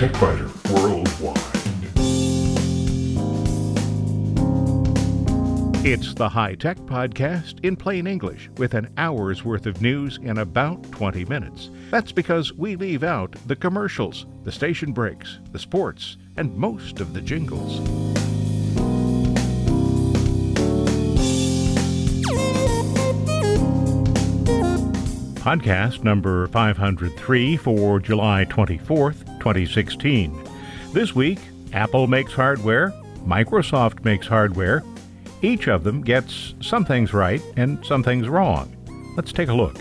TechByter Worldwide. It's the High Tech Podcast in plain English with an hour's worth of news in about 20 minutes. That's because we leave out the commercials, the station breaks, the sports, and most of the jingles. Podcast number 503 for July 24th, 2016. This week, Apple makes hardware, Microsoft makes hardware. Each of them gets some things right and some things wrong. Let's take a look.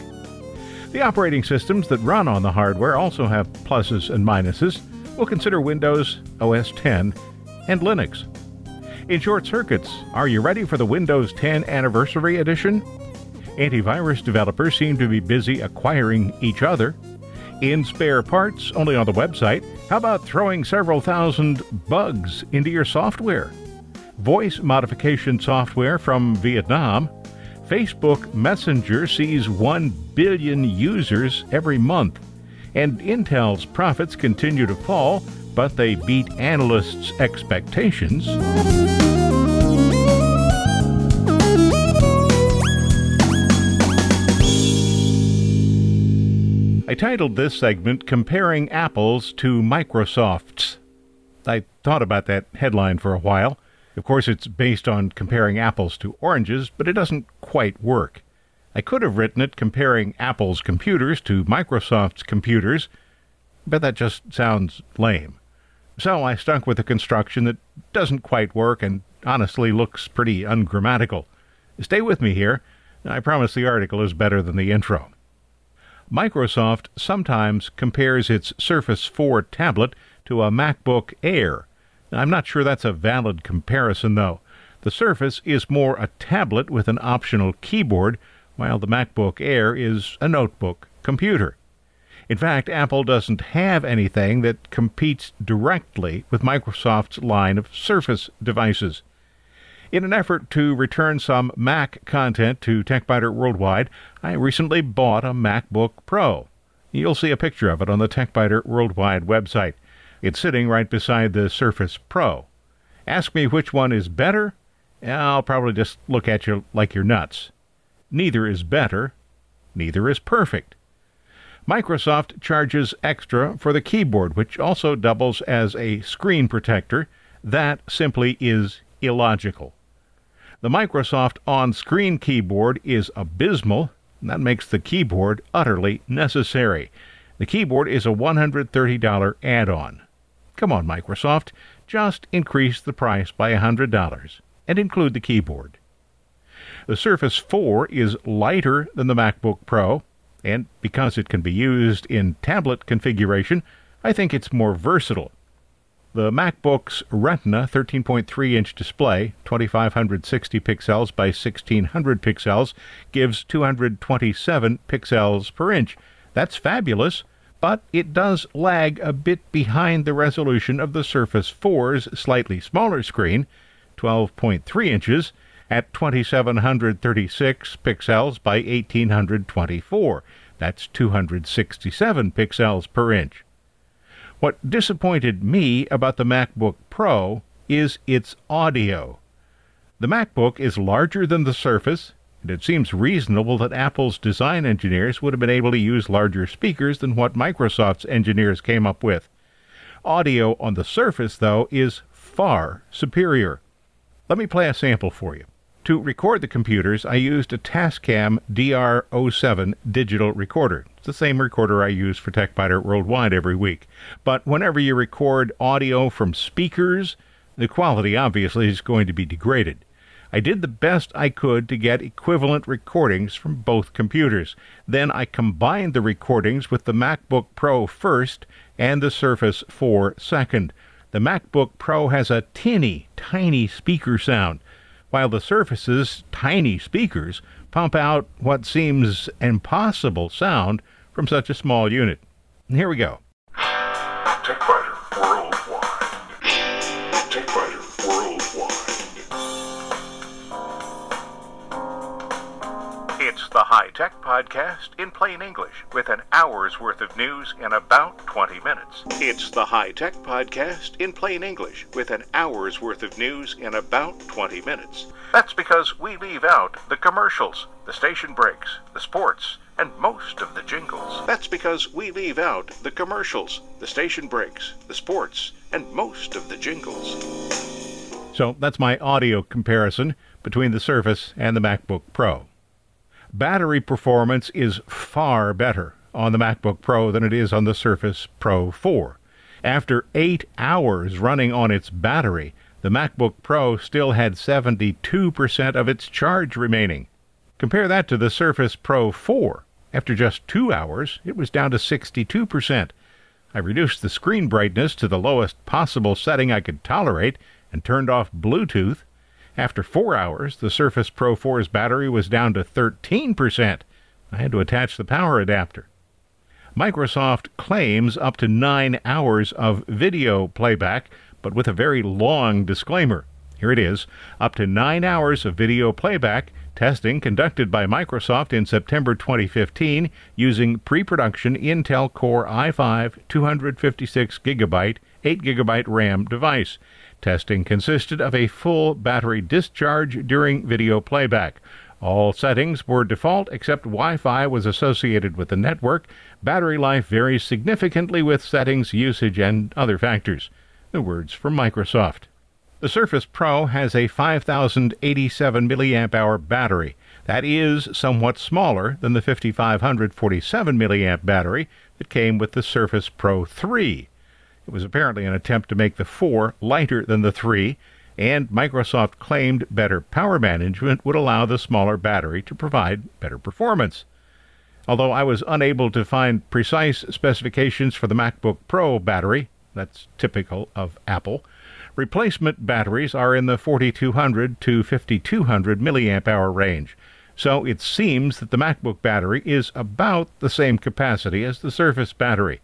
The operating systems that run on the hardware also have pluses and minuses. We'll consider Windows, OS 10, and Linux. In short circuits, are you ready for the Windows 10 Anniversary Edition? Antivirus developers seem to be busy acquiring each other. In spare parts, only on the website, how about throwing several thousand bugs into your software? Voice modification software from Vietnam. Facebook Messenger sees 1 billion users every month. And Intel's profits continue to fall, but they beat analysts' expectations. I titled this segment Comparing Apples to Microsofts. I thought about that headline for a while. Of course, it's based on comparing apples to oranges, but it doesn't quite work. I could have written it comparing Apple's computers to Microsoft's computers, but that just sounds lame. So I stuck with a construction that doesn't quite work and honestly looks pretty ungrammatical. Stay with me here. I promise the article is better than the intro. Microsoft sometimes compares its Surface 4 tablet to a MacBook Air. I'm not sure that's a valid comparison, though. The Surface is more a tablet with an optional keyboard, while the MacBook Air is a notebook computer. In fact, Apple doesn't have anything that competes directly with Microsoft's line of Surface devices. In an effort to return some Mac content to TechByter Worldwide, I recently bought a MacBook Pro. You'll see a picture of it on the TechByter Worldwide website. It's sitting right beside the Surface Pro. Ask me which one is better? I'll probably just look at you like you're nuts. Neither is better. Neither is perfect. Microsoft charges extra for the keyboard, which also doubles as a screen protector. That simply is illogical. The Microsoft on screen keyboard is abysmal. That makes the keyboard utterly necessary. The keyboard is a $130 add on. Come on, Microsoft, just increase the price by $100 and include the keyboard. The Surface 4 is lighter than the MacBook Pro, and because it can be used in tablet configuration, I think it's more versatile. The MacBook's Retina 13.3 inch display, 2560 pixels by 1600 pixels, gives 227 pixels per inch. That's fabulous, but it does lag a bit behind the resolution of the Surface 4's slightly smaller screen, 12.3 inches, at 2736 pixels by 1824. That's 267 pixels per inch. What disappointed me about the MacBook Pro is its audio. The MacBook is larger than the Surface, and it seems reasonable that Apple's design engineers would have been able to use larger speakers than what Microsoft's engineers came up with. Audio on the Surface, though, is far superior. Let me play a sample for you. To record the computers, I used a Tascam DR07 digital recorder. It's the same recorder I use for TechByter Worldwide every week. But whenever you record audio from speakers, the quality obviously is going to be degraded. I did the best I could to get equivalent recordings from both computers. Then I combined the recordings with the MacBook Pro first and the Surface 4 second. The MacBook Pro has a tinny, tiny speaker sound while the Surface's tiny speakers pump out what seems impossible sound from such a small unit. Here we go. High Tech Podcast in plain English with an hour's worth of news in about 20 minutes. It's the High Tech Podcast in plain English with an hour's worth of news in about 20 minutes. That's because we leave out the commercials, the station breaks, the sports, and most of the jingles. That's because we leave out the commercials, the station breaks, the sports, and most of the jingles. So that's my audio comparison between the Surface and the MacBook Pro. Battery performance is far better on the MacBook Pro than it is on the Surface Pro 4. After eight hours running on its battery, the MacBook Pro still had 72% of its charge remaining. Compare that to the Surface Pro 4. After just two hours, it was down to 62%. I reduced the screen brightness to the lowest possible setting I could tolerate and turned off Bluetooth. After four hours, the Surface Pro 4's battery was down to 13%. I had to attach the power adapter. Microsoft claims up to nine hours of video playback, but with a very long disclaimer. Here it is up to nine hours of video playback. Testing conducted by Microsoft in September 2015 using pre production Intel Core i5 256 GB, 8 GB RAM device. Testing consisted of a full battery discharge during video playback. All settings were default except Wi Fi was associated with the network. Battery life varies significantly with settings, usage, and other factors. The words from Microsoft. The Surface Pro has a 5087 mAh battery. That is somewhat smaller than the 5547 mAh battery that came with the Surface Pro 3. It was apparently an attempt to make the 4 lighter than the 3, and Microsoft claimed better power management would allow the smaller battery to provide better performance. Although I was unable to find precise specifications for the MacBook Pro battery, that's typical of Apple, replacement batteries are in the 4200 to 5200 milliamp hour range. So it seems that the MacBook battery is about the same capacity as the Surface battery.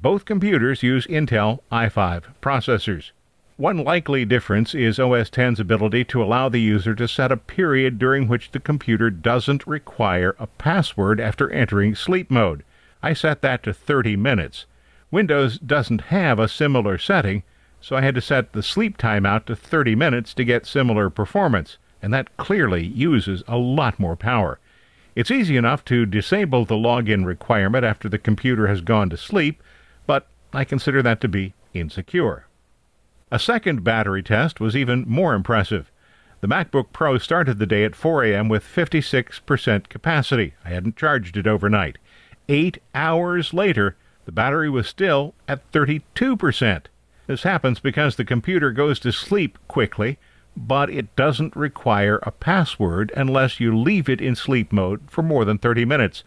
Both computers use Intel i5 processors. One likely difference is OS X's ability to allow the user to set a period during which the computer doesn't require a password after entering sleep mode. I set that to 30 minutes. Windows doesn't have a similar setting, so I had to set the sleep timeout to 30 minutes to get similar performance, and that clearly uses a lot more power. It's easy enough to disable the login requirement after the computer has gone to sleep, but I consider that to be insecure. A second battery test was even more impressive. The MacBook Pro started the day at 4 a.m. with 56% capacity. I hadn't charged it overnight. Eight hours later, the battery was still at 32%. This happens because the computer goes to sleep quickly, but it doesn't require a password unless you leave it in sleep mode for more than 30 minutes.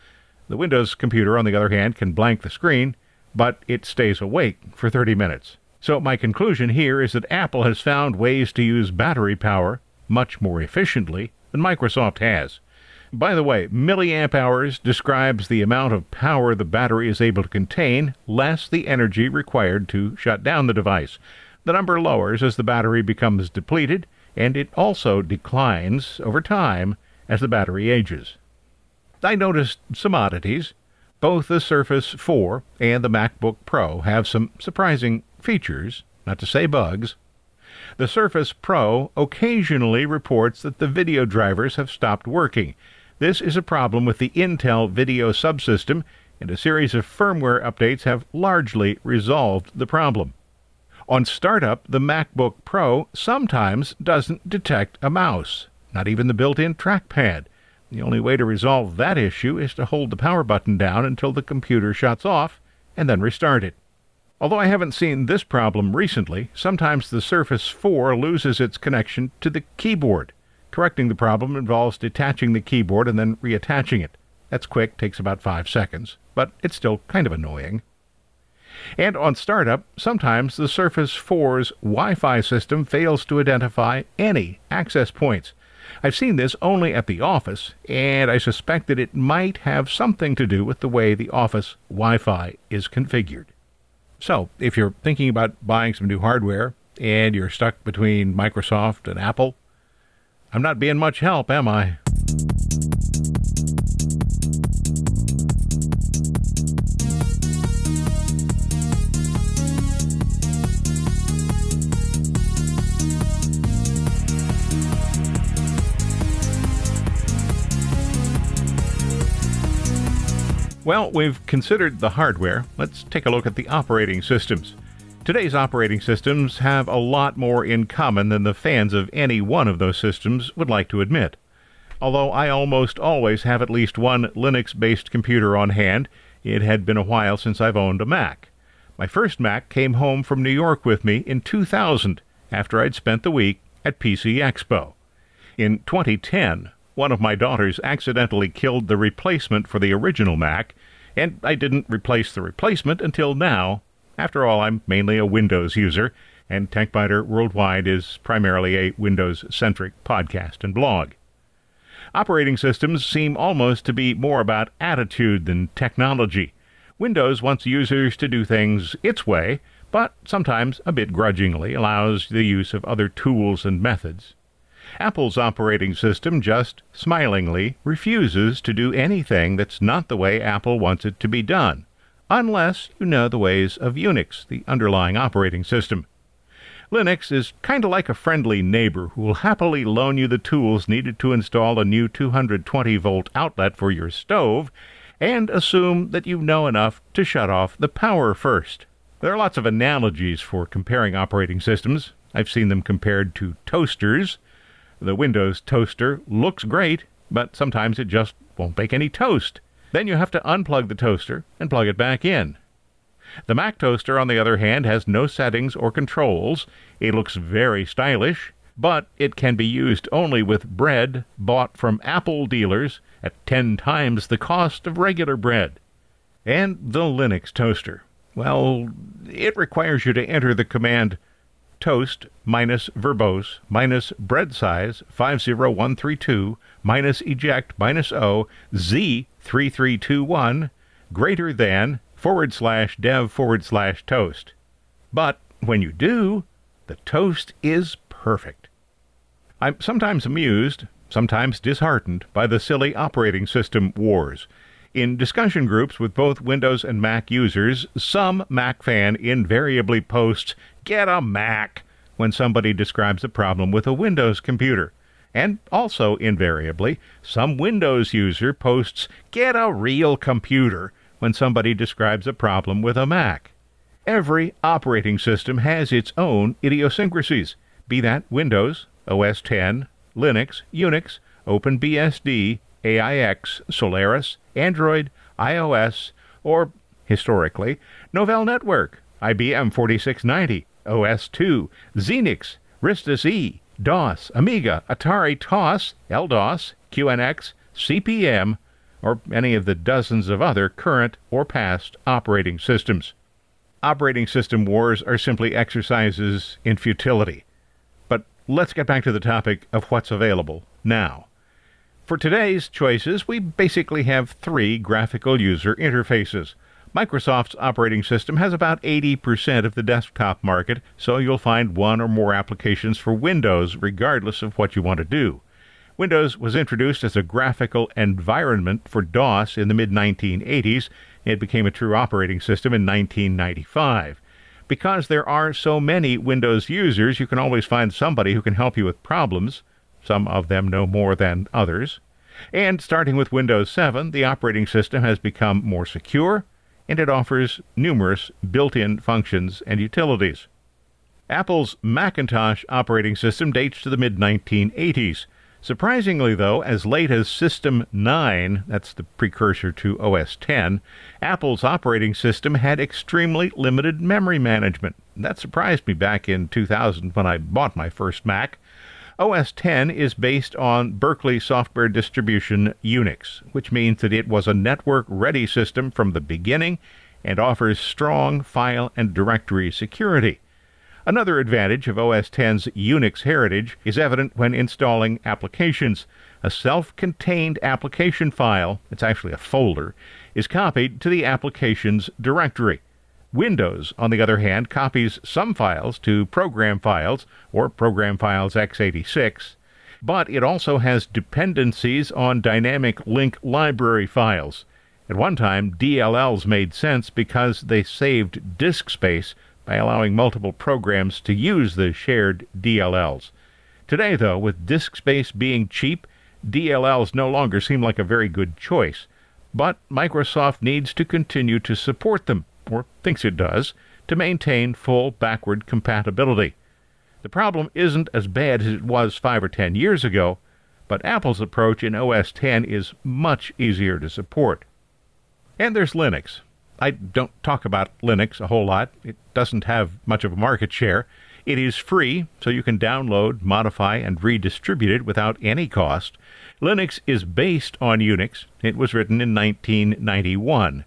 The Windows computer, on the other hand, can blank the screen but it stays awake for 30 minutes. So, my conclusion here is that Apple has found ways to use battery power much more efficiently than Microsoft has. By the way, milliamp hours describes the amount of power the battery is able to contain, less the energy required to shut down the device. The number lowers as the battery becomes depleted, and it also declines over time as the battery ages. I noticed some oddities. Both the Surface 4 and the MacBook Pro have some surprising features, not to say bugs. The Surface Pro occasionally reports that the video drivers have stopped working. This is a problem with the Intel video subsystem, and a series of firmware updates have largely resolved the problem. On startup, the MacBook Pro sometimes doesn't detect a mouse, not even the built in trackpad. The only way to resolve that issue is to hold the power button down until the computer shuts off and then restart it. Although I haven't seen this problem recently, sometimes the Surface 4 loses its connection to the keyboard. Correcting the problem involves detaching the keyboard and then reattaching it. That's quick, takes about five seconds, but it's still kind of annoying. And on startup, sometimes the Surface 4's Wi Fi system fails to identify any access points. I've seen this only at the office, and I suspect that it might have something to do with the way the office Wi Fi is configured. So, if you're thinking about buying some new hardware and you're stuck between Microsoft and Apple, I'm not being much help, am I? Well, we've considered the hardware. Let's take a look at the operating systems. Today's operating systems have a lot more in common than the fans of any one of those systems would like to admit. Although I almost always have at least one Linux based computer on hand, it had been a while since I've owned a Mac. My first Mac came home from New York with me in 2000 after I'd spent the week at PC Expo. In 2010, one of my daughters accidentally killed the replacement for the original Mac, and I didn't replace the replacement until now. After all, I'm mainly a Windows user, and TechByter Worldwide is primarily a Windows centric podcast and blog. Operating systems seem almost to be more about attitude than technology. Windows wants users to do things its way, but sometimes a bit grudgingly allows the use of other tools and methods. Apple's operating system just smilingly refuses to do anything that's not the way Apple wants it to be done, unless you know the ways of Unix, the underlying operating system. Linux is kind of like a friendly neighbor who will happily loan you the tools needed to install a new 220 volt outlet for your stove and assume that you know enough to shut off the power first. There are lots of analogies for comparing operating systems. I've seen them compared to toasters. The Windows toaster looks great, but sometimes it just won't bake any toast. Then you have to unplug the toaster and plug it back in. The Mac toaster, on the other hand, has no settings or controls. It looks very stylish, but it can be used only with bread bought from Apple dealers at 10 times the cost of regular bread. And the Linux toaster. Well, it requires you to enter the command toast minus verbose minus bread size 50132 minus eject minus o z 3321 greater than forward slash dev forward slash toast. But when you do, the toast is perfect. I'm sometimes amused, sometimes disheartened by the silly operating system wars. In discussion groups with both Windows and Mac users, some Mac fan invariably posts, Get a Mac, when somebody describes a problem with a Windows computer. And also, invariably, some Windows user posts, Get a real computer, when somebody describes a problem with a Mac. Every operating system has its own idiosyncrasies, be that Windows, OS 10, Linux, Unix, OpenBSD, AIX, Solaris, Android, iOS, or, historically, Novell NetWare, IBM 4690, OS 2, Xenix, Ristus E, DOS, Amiga, Atari TOS, LDOS, QNX, CP/M, or any of the dozens of other current or past operating systems. Operating system wars are simply exercises in futility. But let's get back to the topic of what's available now. For today's choices, we basically have three graphical user interfaces. Microsoft's operating system has about 80% of the desktop market, so you'll find one or more applications for Windows regardless of what you want to do. Windows was introduced as a graphical environment for DOS in the mid 1980s. It became a true operating system in 1995. Because there are so many Windows users, you can always find somebody who can help you with problems. Some of them know more than others. And starting with Windows 7, the operating system has become more secure and it offers numerous built in functions and utilities. Apple's Macintosh operating system dates to the mid 1980s. Surprisingly, though, as late as System 9, that's the precursor to OS 10, Apple's operating system had extremely limited memory management. That surprised me back in 2000 when I bought my first Mac. OS 10 is based on Berkeley software distribution Unix, which means that it was a network ready system from the beginning and offers strong file and directory security. Another advantage of OS 10's Unix heritage is evident when installing applications. A self contained application file, it's actually a folder, is copied to the application's directory. Windows, on the other hand, copies some files to program files or program files x86, but it also has dependencies on dynamic link library files. At one time, DLLs made sense because they saved disk space by allowing multiple programs to use the shared DLLs. Today, though, with disk space being cheap, DLLs no longer seem like a very good choice. but Microsoft needs to continue to support them, or thinks it does, to maintain full backward compatibility. The problem isn't as bad as it was five or ten years ago, but Apple's approach in OS X is much easier to support. And there's Linux. I don't talk about Linux a whole lot. It doesn't have much of a market share. It is free, so you can download, modify, and redistribute it without any cost. Linux is based on Unix. It was written in 1991.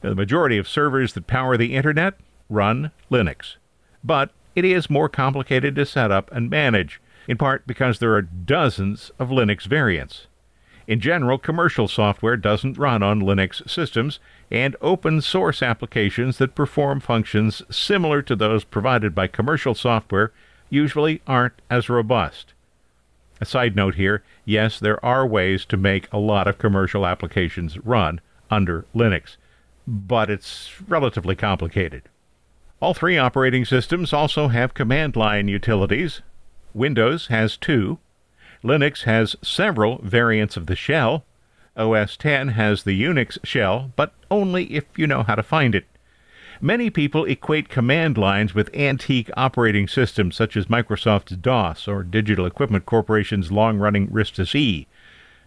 The majority of servers that power the Internet run Linux. But it is more complicated to set up and manage, in part because there are dozens of Linux variants. In general, commercial software doesn't run on Linux systems, and open source applications that perform functions similar to those provided by commercial software usually aren't as robust. A side note here yes, there are ways to make a lot of commercial applications run under Linux, but it's relatively complicated. All three operating systems also have command line utilities. Windows has two. Linux has several variants of the shell. OS 10 has the Unix shell, but only if you know how to find it. Many people equate command lines with antique operating systems such as Microsoft's DOS or Digital Equipment Corporation's long running RISC E.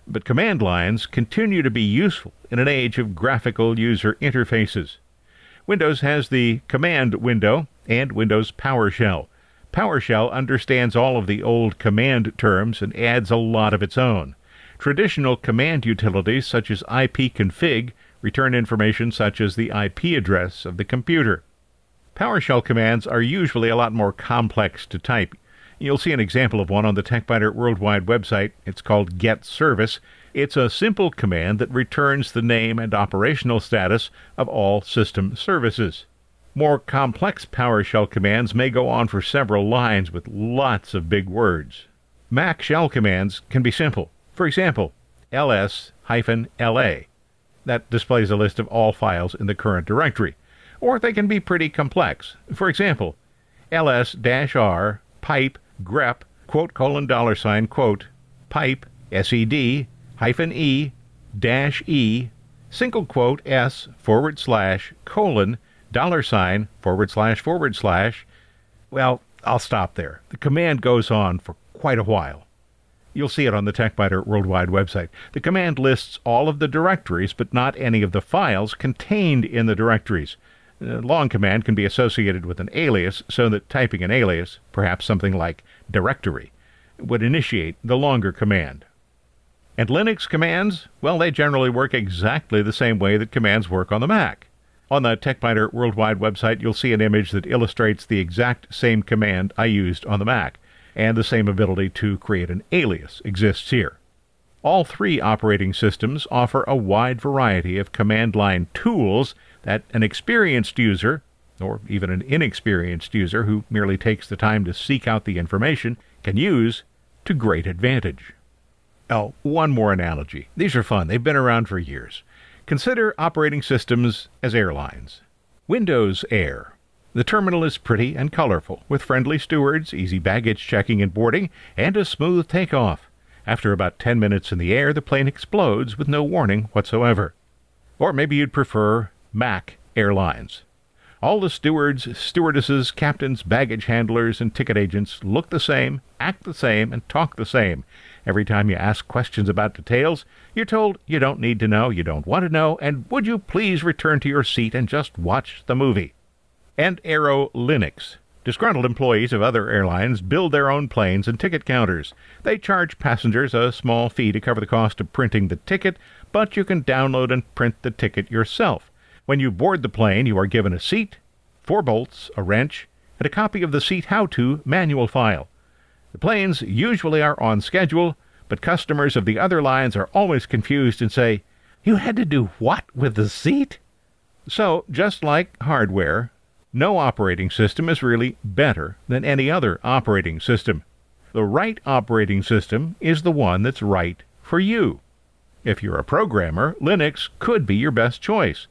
But command lines continue to be useful in an age of graphical user interfaces. Windows has the command window and Windows PowerShell. PowerShell understands all of the old command terms and adds a lot of its own. Traditional command utilities such as ipconfig return information such as the IP address of the computer. PowerShell commands are usually a lot more complex to type. You'll see an example of one on the TechByter Worldwide website. It's called Get Service, it's a simple command that returns the name and operational status of all system services. More complex PowerShell commands may go on for several lines with lots of big words. Mac shell commands can be simple. For example, ls-la. That displays a list of all files in the current directory. Or they can be pretty complex. For example, ls-r pipe grep quote colon dollar sign quote pipe sed hyphen E dash E single quote S forward slash colon dollar sign forward slash forward slash. Well, I'll stop there. The command goes on for quite a while. You'll see it on the TechByter Worldwide website. The command lists all of the directories, but not any of the files contained in the directories. Uh, a long command can be associated with an alias, so that typing an alias, perhaps something like directory, would initiate the longer command. And Linux commands, well, they generally work exactly the same way that commands work on the Mac. On the TechByter Worldwide website, you'll see an image that illustrates the exact same command I used on the Mac, and the same ability to create an alias exists here. All three operating systems offer a wide variety of command line tools that an experienced user, or even an inexperienced user who merely takes the time to seek out the information, can use to great advantage. Oh, one more analogy. These are fun. They've been around for years. Consider operating systems as airlines. Windows Air. The terminal is pretty and colorful, with friendly stewards, easy baggage checking and boarding, and a smooth takeoff. After about 10 minutes in the air, the plane explodes with no warning whatsoever. Or maybe you'd prefer Mac Airlines. All the stewards, stewardesses, captains, baggage handlers, and ticket agents look the same, act the same, and talk the same. Every time you ask questions about details, you're told you don't need to know, you don't want to know, and would you please return to your seat and just watch the movie? And Aero Linux. Disgruntled employees of other airlines build their own planes and ticket counters. They charge passengers a small fee to cover the cost of printing the ticket, but you can download and print the ticket yourself. When you board the plane, you are given a seat, four bolts, a wrench, and a copy of the seat how to manual file. The planes usually are on schedule, but customers of the other lines are always confused and say, You had to do what with the seat? So, just like hardware, no operating system is really better than any other operating system. The right operating system is the one that's right for you. If you're a programmer, Linux could be your best choice.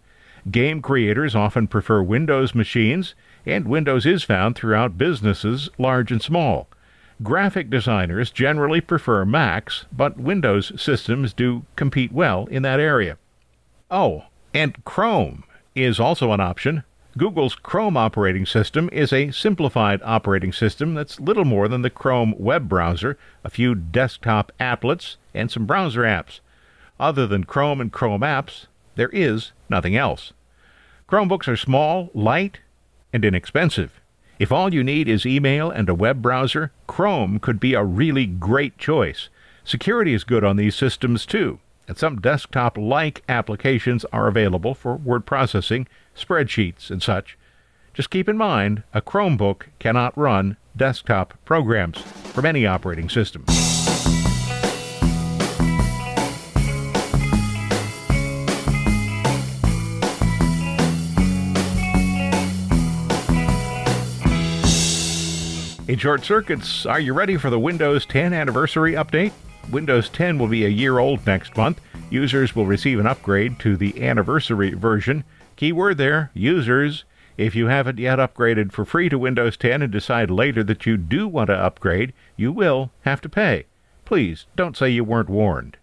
Game creators often prefer Windows machines, and Windows is found throughout businesses, large and small. Graphic designers generally prefer Macs, but Windows systems do compete well in that area. Oh, and Chrome is also an option. Google's Chrome operating system is a simplified operating system that's little more than the Chrome web browser, a few desktop applets, and some browser apps. Other than Chrome and Chrome apps, there is nothing else. Chromebooks are small, light, and inexpensive. If all you need is email and a web browser, Chrome could be a really great choice. Security is good on these systems too, and some desktop like applications are available for word processing, spreadsheets, and such. Just keep in mind a Chromebook cannot run desktop programs from any operating system. In short circuits, are you ready for the Windows 10 anniversary update? Windows 10 will be a year old next month. Users will receive an upgrade to the anniversary version. Keyword there, users. If you haven't yet upgraded for free to Windows 10 and decide later that you do want to upgrade, you will have to pay. Please don't say you weren't warned.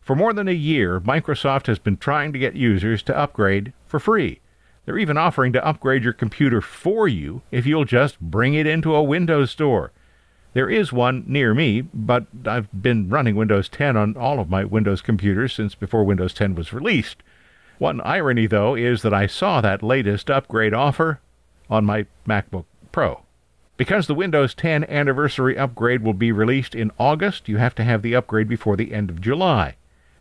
For more than a year, Microsoft has been trying to get users to upgrade for free. They're even offering to upgrade your computer for you if you'll just bring it into a Windows store. There is one near me, but I've been running Windows 10 on all of my Windows computers since before Windows 10 was released. One irony, though, is that I saw that latest upgrade offer on my MacBook Pro. Because the Windows 10 anniversary upgrade will be released in August, you have to have the upgrade before the end of July.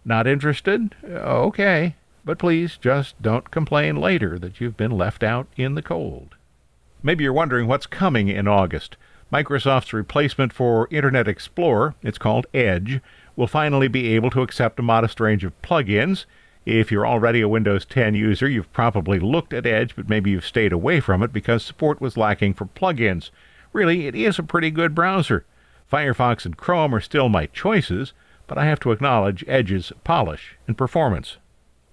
Not interested? Okay. But please just don't complain later that you've been left out in the cold. Maybe you're wondering what's coming in August. Microsoft's replacement for Internet Explorer, it's called Edge, will finally be able to accept a modest range of plugins. If you're already a Windows 10 user, you've probably looked at Edge, but maybe you've stayed away from it because support was lacking for plugins. Really, it is a pretty good browser. Firefox and Chrome are still my choices, but I have to acknowledge Edge's polish and performance.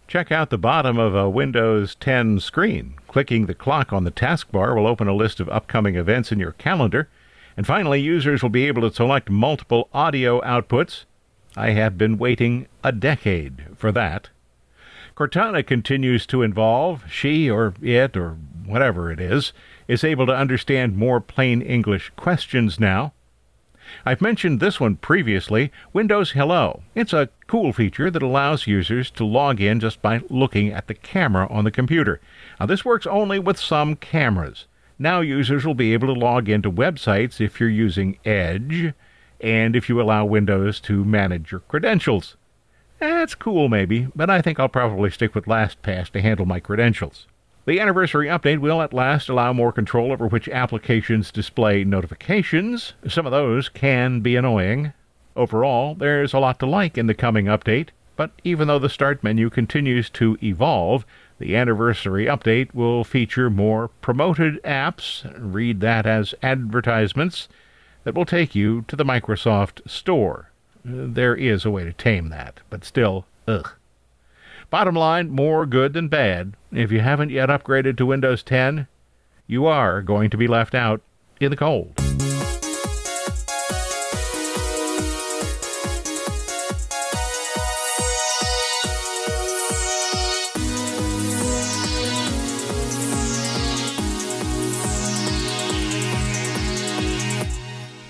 Check out the bottom of a Windows 10 screen. Clicking the clock on the taskbar will open a list of upcoming events in your calendar. And finally, users will be able to select multiple audio outputs. I have been waiting a decade for that. Cortana continues to evolve. She, or it, or whatever it is, is able to understand more plain English questions now. I've mentioned this one previously Windows Hello. It's a cool feature that allows users to log in just by looking at the camera on the computer. Now, this works only with some cameras. Now, users will be able to log into websites if you're using Edge and if you allow Windows to manage your credentials. That's cool, maybe, but I think I'll probably stick with LastPass to handle my credentials. The anniversary update will at last allow more control over which applications display notifications. Some of those can be annoying. Overall, there's a lot to like in the coming update, but even though the Start menu continues to evolve, the anniversary update will feature more promoted apps, read that as advertisements, that will take you to the Microsoft Store. There is a way to tame that, but still, ugh. Bottom line, more good than bad. If you haven't yet upgraded to Windows 10, you are going to be left out in the cold.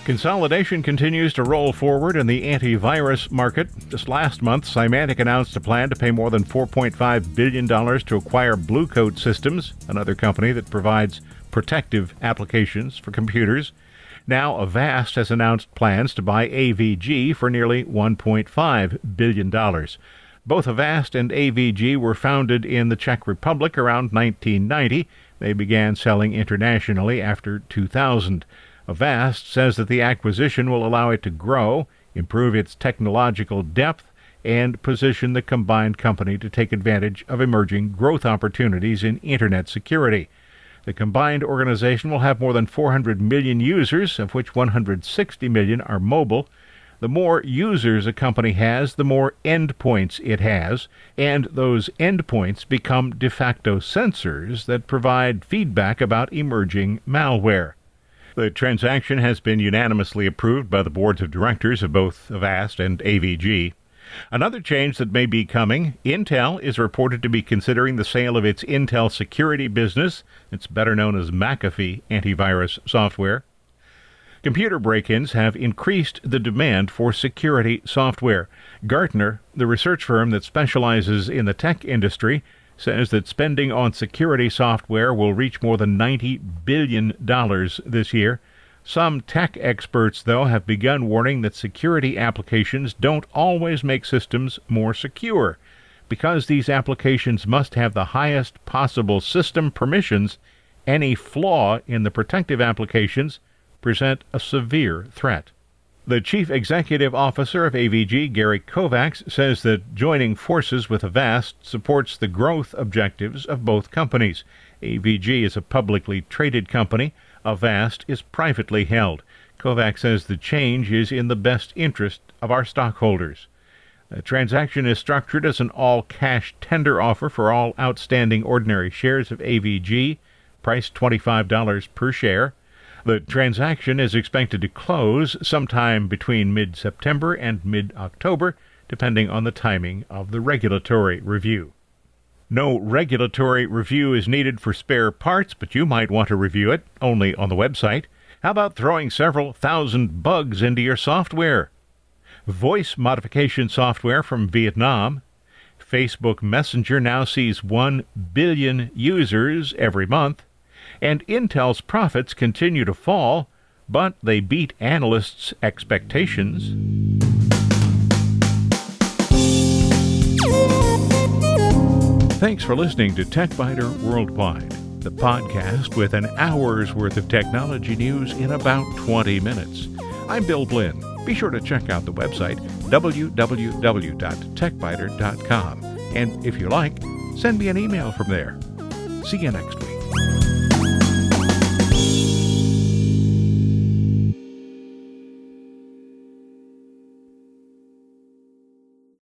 Consolidation continues to roll forward in the antivirus market. Just last month, Symantec announced a plan to pay more than $4.5 billion to acquire Blue Coat Systems, another company that provides protective applications for computers. Now, Avast has announced plans to buy AVG for nearly $1.5 billion. Both Avast and AVG were founded in the Czech Republic around 1990. They began selling internationally after 2000. Avast says that the acquisition will allow it to grow, improve its technological depth, and position the combined company to take advantage of emerging growth opportunities in Internet security. The combined organization will have more than 400 million users, of which 160 million are mobile. The more users a company has, the more endpoints it has, and those endpoints become de facto sensors that provide feedback about emerging malware. The transaction has been unanimously approved by the boards of directors of both Avast and AVG. Another change that may be coming Intel is reported to be considering the sale of its Intel security business. It's better known as McAfee antivirus software. Computer break ins have increased the demand for security software. Gartner, the research firm that specializes in the tech industry, says that spending on security software will reach more than $90 billion this year. Some tech experts, though, have begun warning that security applications don't always make systems more secure. Because these applications must have the highest possible system permissions, any flaw in the protective applications present a severe threat. The chief executive officer of AVG, Gary Kovacs, says that joining forces with Avast supports the growth objectives of both companies. AVG is a publicly traded company. Avast is privately held. Kovacs says the change is in the best interest of our stockholders. The transaction is structured as an all cash tender offer for all outstanding ordinary shares of AVG, priced $25 per share. The transaction is expected to close sometime between mid September and mid October, depending on the timing of the regulatory review. No regulatory review is needed for spare parts, but you might want to review it only on the website. How about throwing several thousand bugs into your software? Voice modification software from Vietnam. Facebook Messenger now sees 1 billion users every month and Intel's profits continue to fall, but they beat analysts' expectations. Thanks for listening to TechByter Worldwide, the podcast with an hour's worth of technology news in about 20 minutes. I'm Bill Blinn. Be sure to check out the website www.techbyter.com. And if you like, send me an email from there. See you next week.